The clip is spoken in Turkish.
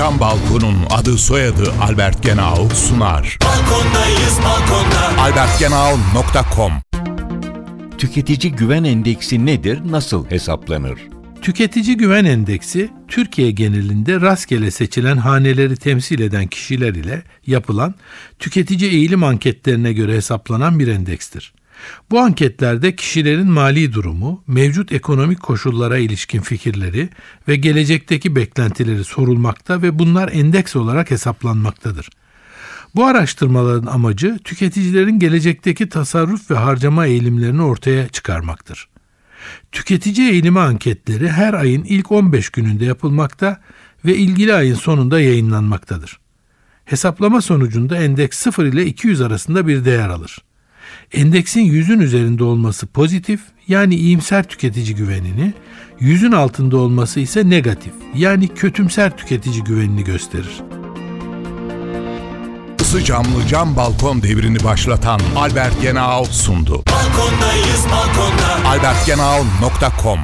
Cam Balkon'un adı soyadı Albert Genau sunar. Balkondayız balkonda. albertgenau.com Tüketici güven endeksi nedir, nasıl hesaplanır? Tüketici Güven Endeksi, Türkiye genelinde rastgele seçilen haneleri temsil eden kişiler ile yapılan tüketici eğilim anketlerine göre hesaplanan bir endekstir. Bu anketlerde kişilerin mali durumu, mevcut ekonomik koşullara ilişkin fikirleri ve gelecekteki beklentileri sorulmakta ve bunlar endeks olarak hesaplanmaktadır. Bu araştırmaların amacı tüketicilerin gelecekteki tasarruf ve harcama eğilimlerini ortaya çıkarmaktır. Tüketici eğilimi anketleri her ayın ilk 15 gününde yapılmakta ve ilgili ayın sonunda yayınlanmaktadır. Hesaplama sonucunda endeks 0 ile 200 arasında bir değer alır. Endeksin 100'ün üzerinde olması pozitif yani iyimser tüketici güvenini, 100'ün altında olması ise negatif yani kötümser tüketici güvenini gösterir. Isı camlı cam balkon devrini başlatan Albert Genau sundu. Balkondayız balkonda. albertgenau.com